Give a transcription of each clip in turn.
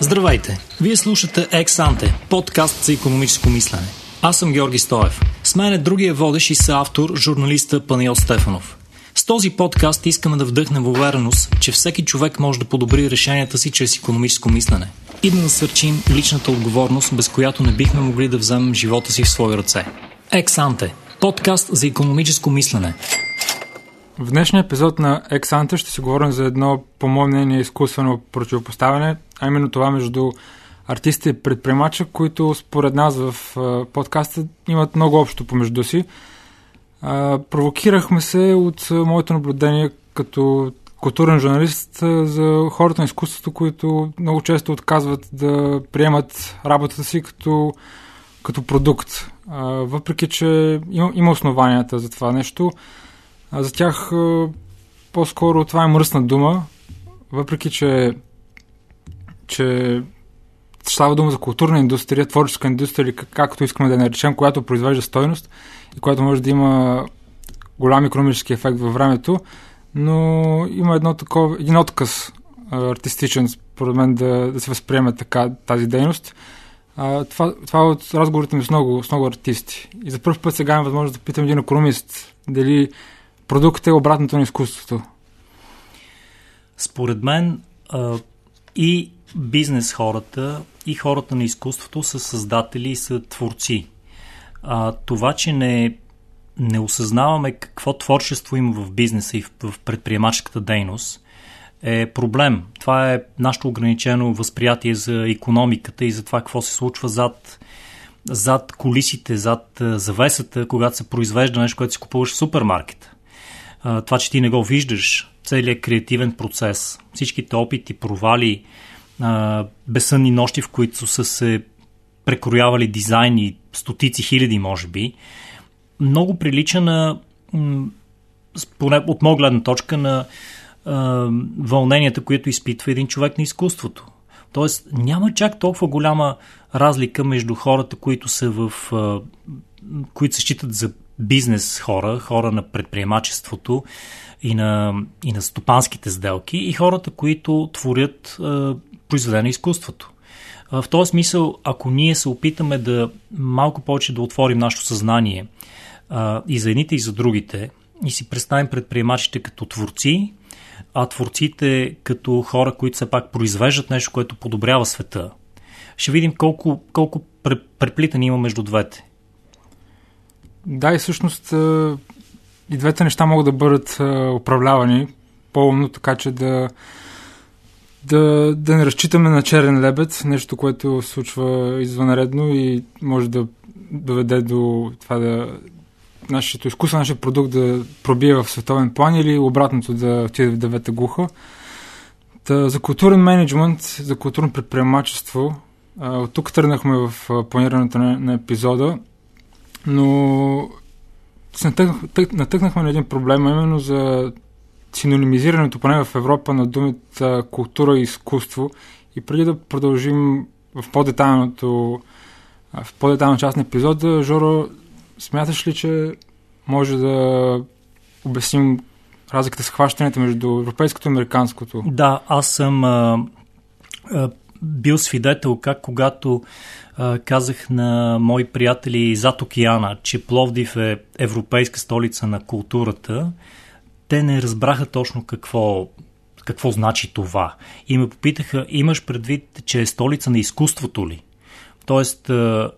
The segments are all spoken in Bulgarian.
Здравейте! Вие слушате Ексанте, подкаст за економическо мислене. Аз съм Георги Стоев. С мен е другия водещ и съавтор, журналиста Паниел Стефанов. С този подкаст искаме да вдъхнем увереност, че всеки човек може да подобри решенията си чрез економическо мислене и да насърчим личната отговорност, без която не бихме могли да вземем живота си в свои ръце. Ексанте – подкаст за економическо мислене. В днешния епизод на Ексанта ще си говорим за едно, по мое мнение, изкуствено противопоставяне, а именно това между артисти и предприемача, които според нас в подкаста имат много общо помежду си. Провокирахме се от моето наблюдение като културен журналист за хората на изкуството, които много често отказват да приемат работата си като, като продукт. Въпреки, че има, основанията за това нещо, за тях по-скоро това е мръсна дума, въпреки че, че става дума за културна индустрия, творческа индустрия, както искаме да я наречем, която произвежда стойност и която може да има голям економически ефект във времето, но има едно такова, един отказ артистичен, според мен, да, да се възприеме така тази дейност. А, това, това е от разговорите ми с много, с много артисти. И за първ път сега имам възможност да питам един економист дали продукт е обратното на изкуството? Според мен а, и бизнес хората, и хората на изкуството са създатели и са творци. А, това, че не, не осъзнаваме какво творчество има в бизнеса и в, в предприемаческата дейност, е проблем. Това е нашето ограничено възприятие за економиката и за това какво се случва зад, зад колисите, зад завесата, когато се произвежда нещо, което си купуваш в супермаркета това, че ти не го виждаш, целият креативен процес, всичките опити, провали, а, безсънни нощи, в които са се прекроявали дизайни, стотици хиляди, може би, много прилича на, поне от моя гледна точка, на а, вълненията, които изпитва един човек на изкуството. Тоест няма чак толкова голяма разлика между хората, които са в. Които се считат за бизнес хора, хора на предприемачеството и на, и на стопанските сделки и хората, които творят е, произведено изкуството. В този смисъл, ако ние се опитаме да малко повече да отворим нашето съзнание а, и за едните и за другите, и си представим предприемачите като творци, а творците като хора, които все пак произвеждат нещо, което подобрява света, ще видим колко, колко преплитане има между двете. Да, и всъщност и двете неща могат да бъдат управлявани по-умно, така че да, да, да не разчитаме на черен лебед, нещо, което случва извънредно и може да доведе до това да нашето изкуство, нашия продукт да пробие в световен план или обратното да отиде в девета глуха. Та, за културен менеджмент, за културно предприемачество, от тук тръгнахме в планирането на, на епизода но се натъкнахме на един проблем, именно за синонимизирането, поне в Европа, на думите култура и изкуство. И преди да продължим в по-детайлното в по-детайлна част на епизода, Жоро, смяташ ли, че може да обясним разликата с хващането между европейското и американското? Да, аз съм а, а, бил свидетел как когато казах на мои приятели зад океана, че Пловдив е европейска столица на културата, те не разбраха точно какво, какво значи това. И ме попитаха, имаш предвид, че е столица на изкуството ли? Тоест, а,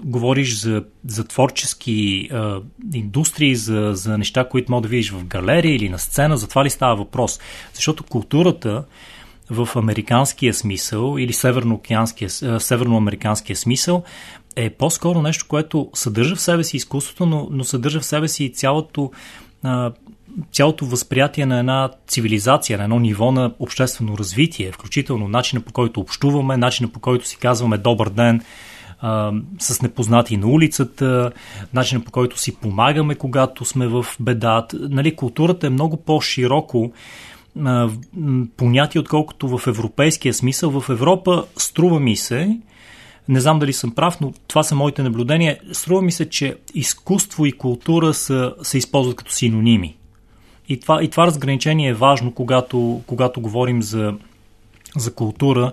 говориш за, за творчески а, индустрии, за, за неща, които мога да видиш в галерия или на сцена, за това ли става въпрос? Защото културата в американския смисъл или северноамериканския смисъл е по-скоро нещо, което съдържа в себе си изкуството, но, но съдържа в себе си и цялото, цялото възприятие на една цивилизация, на едно ниво на обществено развитие, включително начина по който общуваме, начина по който си казваме добър ден, с непознати на улицата, начина по който си помагаме, когато сме в беда. Нали, културата е много по-широко понятие, отколкото в европейския смисъл. В Европа струва ми се, не знам дали съм прав, но това са моите наблюдения, струва ми се, че изкуство и култура са, се използват като синоними. И това, и това разграничение е важно, когато, когато говорим за, за култура,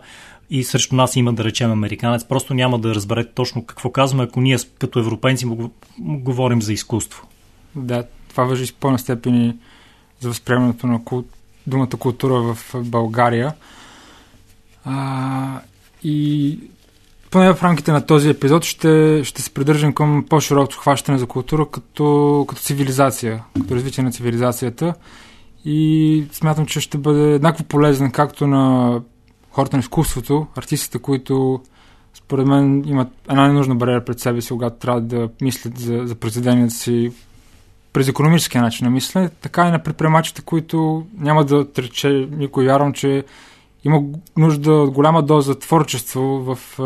и срещу нас има да речем американец, просто няма да разберете точно какво казваме, ако ние като европейци говорим за изкуство. Да, това въжи с пълна степени за възприемането на кул... думата култура в България. А, и поне в рамките на този епизод ще, ще се придържам към по-широкото хващане за култура като, като цивилизация, като развитие на цивилизацията. И смятам, че ще бъде еднакво полезен както на хората на изкуството, артистите, които според мен имат една ненужна бариера пред себе си, когато трябва да мислят за, за произведенията си през економическия начин на мислене, така и на предприемачите, които няма да отрече никой. Вярвам, че има нужда от голяма доза творчество в а,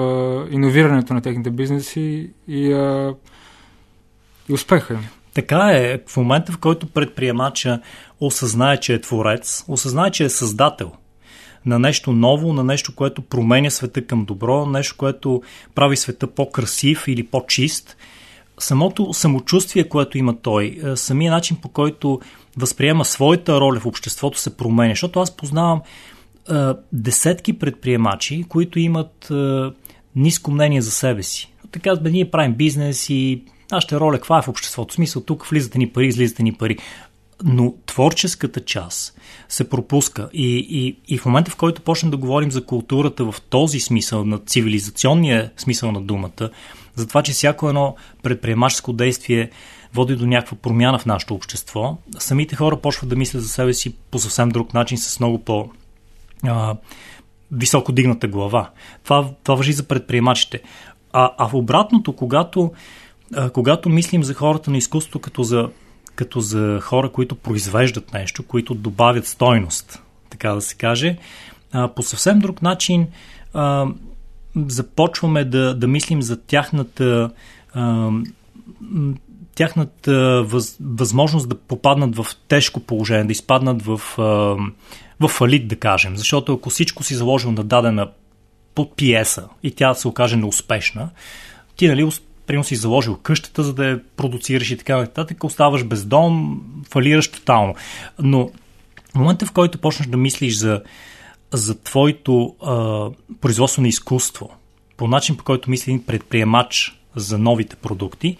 иновирането на техните бизнеси и, а, и успеха им. Така е. В момента, в който предприемача осъзнае, че е творец, осъзнае, че е създател на нещо ново, на нещо, което променя света към добро, нещо, което прави света по-красив или по-чист, самото самочувствие, което има той, самия начин по който възприема своята роля в обществото се променя. Защото аз познавам а, десетки предприемачи, които имат а, ниско мнение за себе си. Така, бе, ние правим бизнес и нашата роля каква е в обществото? В смисъл, тук влизате ни пари, излизате ни пари. Но творческата част се пропуска. И, и, и в момента, в който почнем да говорим за културата в този смисъл, на цивилизационния смисъл на думата, за това, че всяко едно предприемаческо действие води до някаква промяна в нашето общество, самите хора почват да мислят за себе си по съвсем друг начин, с много по- а, високо дигната глава. Това, това въжи за предприемачите. А, а в обратното, когато, а, когато мислим за хората на изкуството като за, като за хора, които произвеждат нещо, които добавят стойност, така да се каже, а, по съвсем друг начин а, започваме да, да мислим за тяхната а, тяхната въз, възможност да попаднат в тежко положение, да изпаднат в, в фалит, да кажем. Защото ако всичко си заложил на дадена под пиеса и тя се окаже неуспешна, ти, нали, примерно си заложил къщата, за да я продуцираш и така нататък, оставаш без дом, фалираш тотално. Но в момента, в който почнеш да мислиш за, за твоето а, производство на изкуство, по начин, по който мисли един предприемач за новите продукти,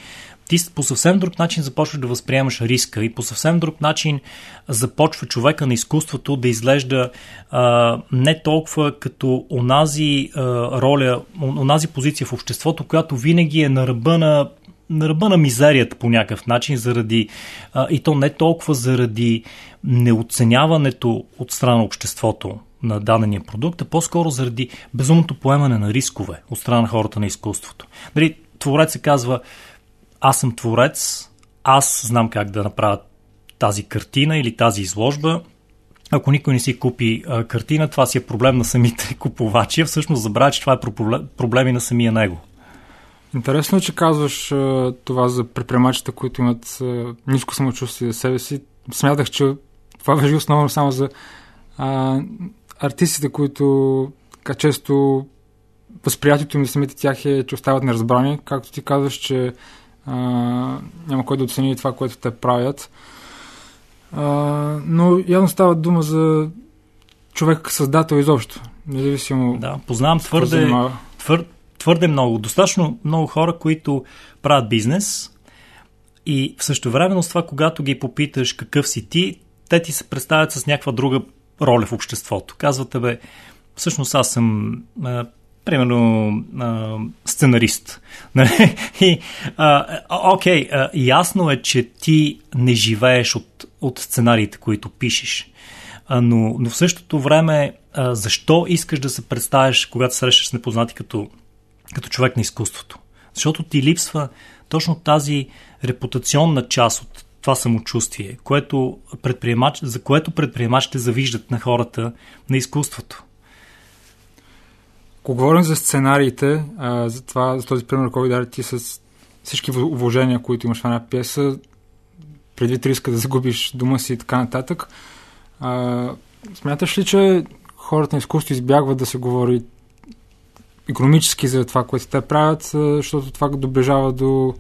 ти по съвсем друг начин започваш да възприемаш риска и по съвсем друг начин започва човека на изкуството да изглежда а, не толкова като онази а, роля, онази позиция в обществото, която винаги е на ръба на на ръба на мизерията по някакъв начин, заради, а, и то не толкова заради неоценяването от страна на обществото на дадения продукт, а по-скоро заради безумното поемане на рискове от страна на хората на изкуството. Дали, творец се казва, аз съм творец, аз знам как да направя тази картина или тази изложба. Ако никой не си купи а, картина, това си е проблем на самите купувачи, всъщност забравя, че това е проблем, проблеми на самия него. Интересно е, че казваш а, това за предприемачите, които имат а, ниско самочувствие за себе си. Смятах, че това въжи основно само за а, артистите, които така често възприятието им за самите тях е, че остават неразбрани. Както ти казваш, че а, няма кой да оцени това, което те правят. А, но явно става дума за човек създател изобщо. Независимо. Да, познавам твърде, твър, твърде много, достатъчно много хора, които правят бизнес и в също времено с това, когато ги попиташ какъв си ти, те ти се представят с някаква друга роля в обществото. Казвате, бе, всъщност аз съм примерно а, сценарист. Нали? И, а, окей, а, ясно е, че ти не живееш от, от сценариите, които пишеш. А, но, но в същото време, а, защо искаш да се представиш, когато срещаш с непознати като, като човек на изкуството? Защото ти липсва точно тази репутационна част от това самочувствие, което за което предприемачите завиждат на хората на изкуството. Ако говорим за сценариите, а, за, това, за този пример, който даде ти с всички вложения, които имаш в една пиеса, предвид риска да загубиш дома си и така нататък, а, смяташ ли, че хората на изкуство избягват да се говори економически за това, което те правят, защото това доближава до,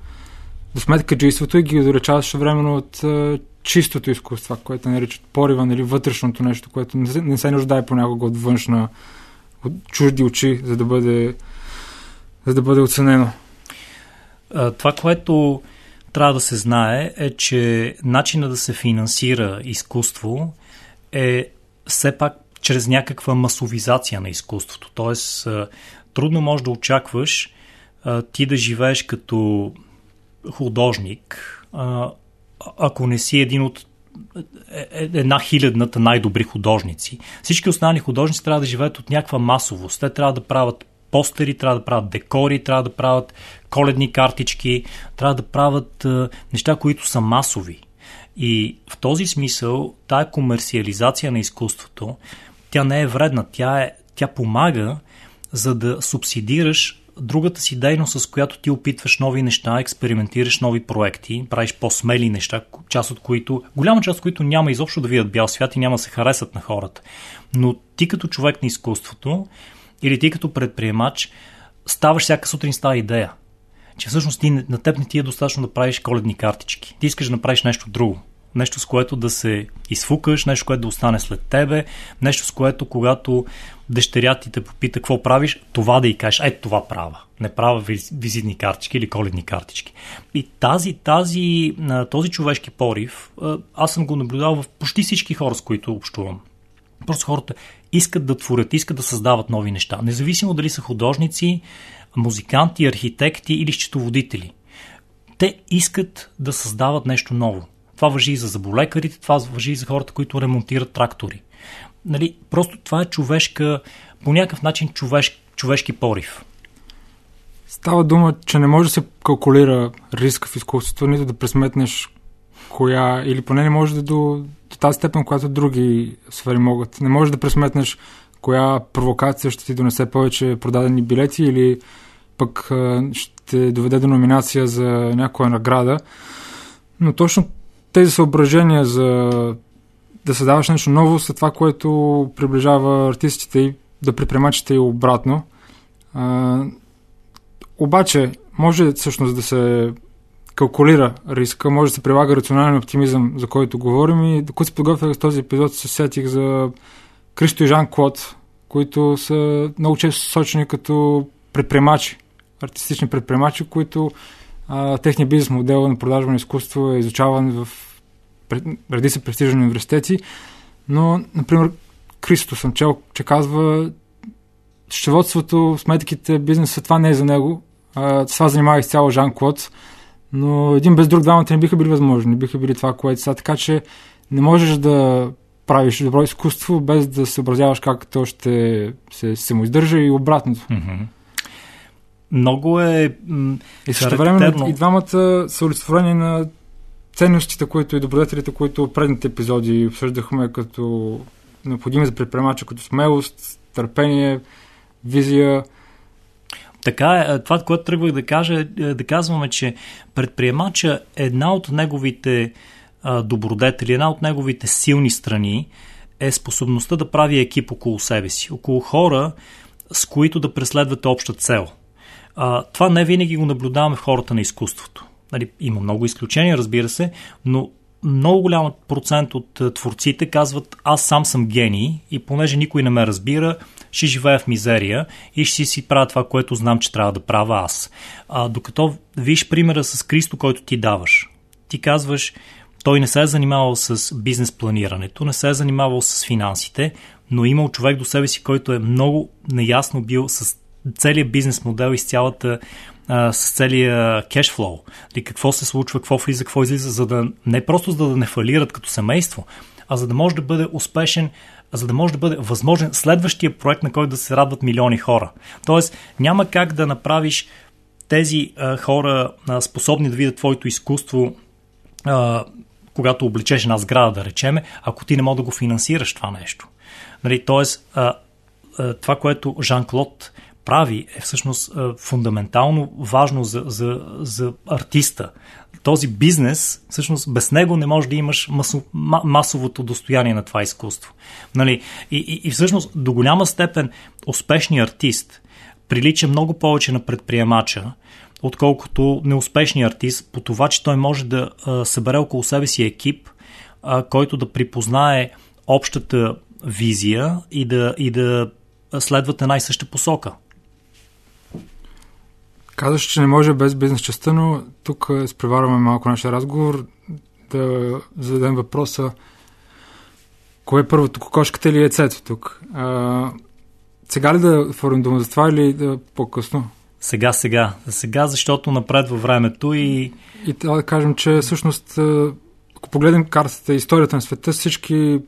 до сметкаджийството и ги отдалечава времено от чистото изкуство, което наричат порива, нали, вътрешното нещо, което не се, не се нуждае понякога от външна от чужди очи, за да бъде, за да бъде оценено. Това, което трябва да се знае е, че начина да се финансира изкуство е все пак чрез някаква масовизация на изкуството. Тоест, трудно можеш да очакваш ти да живееш като художник, ако не си един от една хилядната най-добри художници. Всички останали художници трябва да живеят от някаква масовост. Те трябва да правят постери, трябва да правят декори, трябва да правят коледни картички, трябва да правят а, неща, които са масови. И в този смисъл, тая комерциализация на изкуството, тя не е вредна, тя, е, тя помага за да субсидираш другата си дейност, с която ти опитваш нови неща, експериментираш нови проекти, правиш по-смели неща, част от които, голяма част от които няма изобщо да видят бял свят и няма да се харесат на хората. Но ти като човек на изкуството или ти като предприемач ставаш всяка сутрин с тази идея, че всъщност ти, на теб не ти е достатъчно да правиш коледни картички. Ти искаш да направиш нещо друго. Нещо, с което да се изфукаш, нещо, което да остане след тебе, нещо, с което, когато дъщеря ти те попита какво правиш, това да й кажеш, ето това права. Не права визитни картички или коледни картички. И тази, тази, този човешки порив, аз съм го наблюдал в почти всички хора, с които общувам. Просто хората искат да творят, искат да създават нови неща. Независимо дали са художници, музиканти, архитекти или счетоводители. Те искат да създават нещо ново. Това въжи и за заболекарите, това въжи и за хората, които ремонтират трактори. Нали, просто това е човешка, по някакъв начин човеш, човешки порив. Става дума, че не може да се калкулира риска в изкуството, нито да пресметнеш коя, или поне не може да до, до тази степен, която други сфери могат. Не може да пресметнеш коя провокация ще ти донесе повече продадени билети или пък ще доведе до номинация за някоя награда. Но точно тези съображения за да създаваш нещо ново са това, което приближава артистите и да предприемачите и обратно. А, обаче, може всъщност да се калкулира риска, може да се прилага рационален оптимизъм, за който говорим и докато се подготвях с този епизод, се сетих за Кристо и Жан Клод, които са много често сочени като предприемачи, артистични предприемачи, които а, техният бизнес модел на продажба на изкуство е изучаван в преди се престижни университети, но, например, Кристо съм чел, че казва, счетоводството, сметките, бизнеса, това не е за него. А, това занимава изцяло Жан Клод, но един без друг двамата не биха били възможни, не биха били това, което са. Така че не можеш да правиш добро изкуство, без да се образяваш как то ще се самоиздържа и обратното. Mm-hmm. Много е. и също време и двамата са олицетворени на ценностите, които и добродетелите, които предните епизоди обсъждахме като необходими за предприемача, като смелост, търпение, визия. Така е. Това, което тръгвах да кажа, е да казваме, че предприемача е една от неговите добродетели, една от неговите силни страни е способността да прави екип около себе си, около хора, с които да преследвате обща цел. А, това не винаги го наблюдаваме в хората на изкуството. Нали, има много изключения, разбира се, но много голям процент от творците казват аз сам съм гений и понеже никой не ме разбира, ще живея в мизерия и ще си правя това, което знам, че трябва да правя аз. А, докато виж примера с Кристо, който ти даваш. Ти казваш, той не се е занимавал с бизнес планирането, не се е занимавал с финансите, но имал човек до себе си, който е много неясно бил с целият бизнес модел и с цялата с целия кешфлоу. Или какво се случва, какво влиза, какво излиза, за да не просто за да не фалират като семейство, а за да може да бъде успешен, за да може да бъде възможен следващия проект, на който да се радват милиони хора. Тоест, няма как да направиш тези а, хора а, способни да видят твоето изкуство, а, когато обличеш една сграда, да речеме, ако ти не мога да го финансираш това нещо. Нали, тоест, а, а, това, което Жан-Клод прави е всъщност фундаментално важно за, за, за артиста. Този бизнес, всъщност без него не може да имаш масо, масовото достояние на това изкуство. Нали? И, и, и всъщност до голяма степен успешният артист прилича много повече на предприемача, отколкото неуспешният артист, по това, че той може да а, събере около себе си екип, а, който да припознае общата визия и да, и да следват една и съща посока. Казваш, че не може без бизнес частта, но тук изпреварваме малко нашия разговор да зададем въпроса кое е първото, кокошката или яйцето тук? А, сега ли да форим дума за това или да по-късно? Сега, сега. Сега, защото напред във времето и... И да кажем, че всъщност, ако погледнем картата, историята на света, всички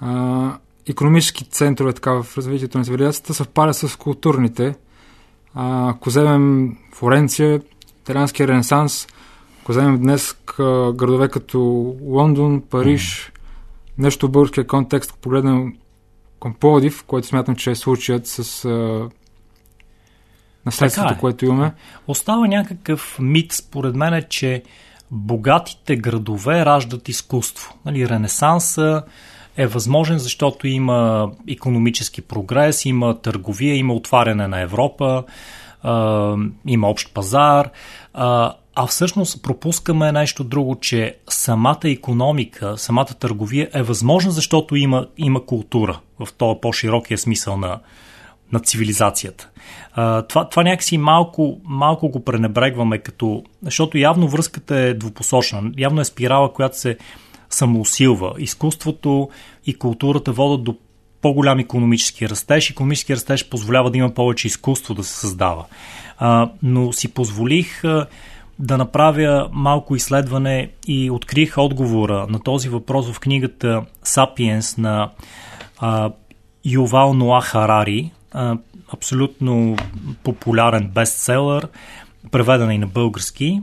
а, економически центрове така, в развитието на цивилизацията съвпадат с културните. А, ако вземем Флоренция, италианския ренесанс, ако вземем днес градове като Лондон, Париж, mm. нещо в българския контекст, ако погледнем към Плодив, което смятам, че е случаят с а, наследството, е. което имаме. Остава някакъв мит, според мен, е, че богатите градове раждат изкуство. Нали, Ренесанса е възможен, защото има економически прогрес, има търговия, има отваряне на Европа, има общ пазар. А всъщност пропускаме нещо друго, че самата економика, самата търговия е възможна, защото има, има култура в този по-широкия смисъл на, на цивилизацията. А, това, това някакси малко, малко го пренебрегваме, като, защото явно връзката е двупосочна. Явно е спирала, която се самоусилва. Изкуството и културата водят до по-голям економически растеж. Економически растеж позволява да има повече изкуство да се създава. А, но си позволих а, да направя малко изследване и открих отговора на този въпрос в книгата Sapiens на а, Ювал Ноа Харари, а, абсолютно популярен бестселър, преведена и на български.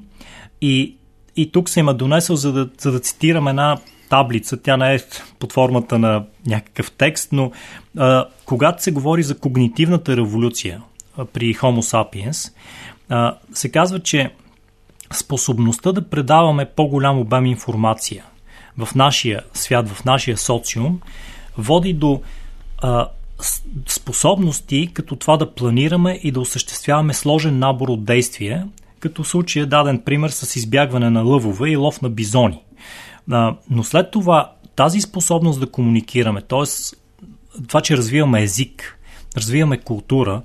И, и тук се има донесъл, за да, за да цитирам една таблица. Тя не е под формата на някакъв текст, но а, когато се говори за когнитивната революция а, при Homo sapiens, а, се казва, че способността да предаваме по-голям обем информация в нашия свят, в нашия социум, води до а, способности, като това да планираме и да осъществяваме сложен набор от действия, като в случая даден пример с избягване на лъвове и лов на бизони. А, но след това тази способност да комуникираме, т.е. това, че развиваме език, развиваме култура,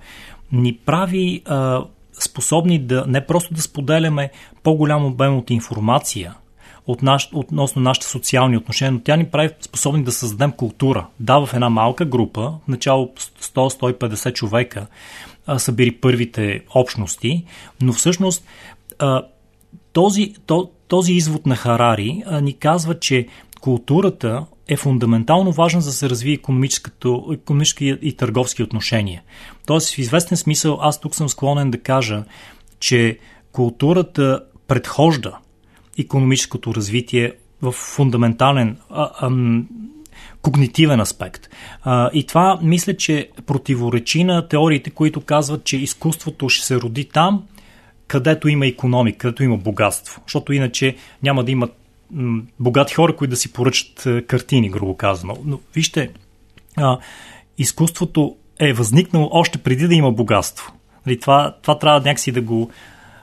ни прави а, способни да не просто да споделяме по-голям обем от информация от наш, относно нашите социални отношения, но тя ни прави способни да създадем култура. Да, в една малка група, начало 100-150 човека а, са първите общности, но всъщност а, този, то, този извод на Харари а, ни казва, че културата е фундаментално важна за да се развие економически и търговски отношения. Тоест, в известен смисъл, аз тук съм склонен да кажа, че културата предхожда економическото развитие в фундаментален а, а, когнитивен аспект. А, и това мисля, че противоречи на теориите, които казват, че изкуството ще се роди там, където има економика, където има богатство. Защото иначе няма да има богати хора, които да си поръчат а, картини, грубо казано. Но вижте, а, изкуството е възникнало още преди да има богатство. Нали, това, това трябва някакси да го,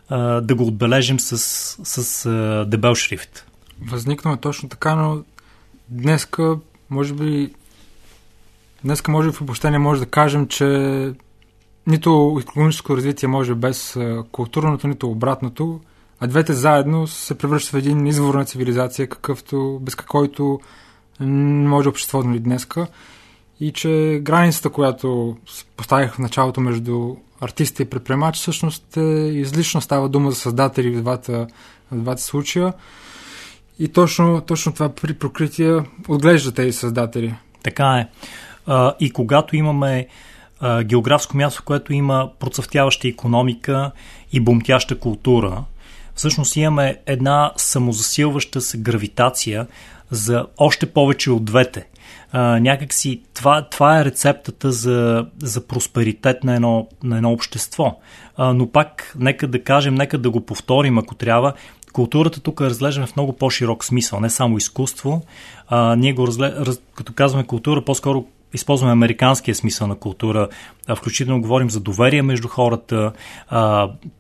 а, да го отбележим с, с а, дебел шрифт. Възникнало е точно така, но днеска, може би, днеска може в обобщение може да кажем, че нито економическо развитие може без културното, нито обратното, а двете заедно се превръщат в един извор на цивилизация, какъвто, без който не може обществото ни днеска. И че границата, която поставих в началото между артиста и предприемач, всъщност е излишно става дума за създатели в двата, в двата случая. И точно, точно това при прокритие отглежда тези създатели. Така е. и когато имаме географско място, което има процъфтяваща економика и бомтяща култура, всъщност имаме една самозасилваща се гравитация за още повече от двете. А, някакси това, това е рецептата за, за просперитет на едно, на едно общество. Но пак, нека да кажем, нека да го повторим, ако трябва, културата тук е разглеждаме в много по-широк смисъл, не само изкуство. А, ние го разглеждаме, раз, като казваме култура, по-скоро използваме американския смисъл на култура, включително говорим за доверие между хората,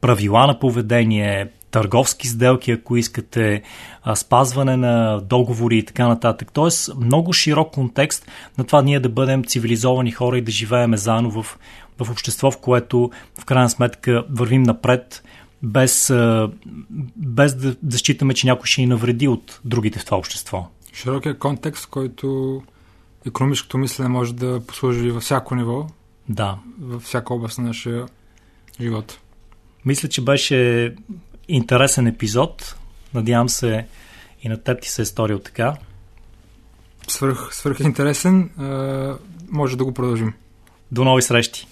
правила на поведение, търговски сделки, ако искате, а, спазване на договори и така нататък. Тоест, много широк контекст на това ние да бъдем цивилизовани хора и да живееме заедно в, в общество, в което в крайна сметка вървим напред, без, без да, да считаме, че някой ще ни навреди от другите в това общество. Широкия контекст, който економическото мислене може да послужи във всяко ниво, да. във всяка област на нашия живот. Мисля, че беше интересен епизод. Надявам се и на теб ти се е сторил така. Свърх, свърх интересен. може да го продължим. До нови срещи!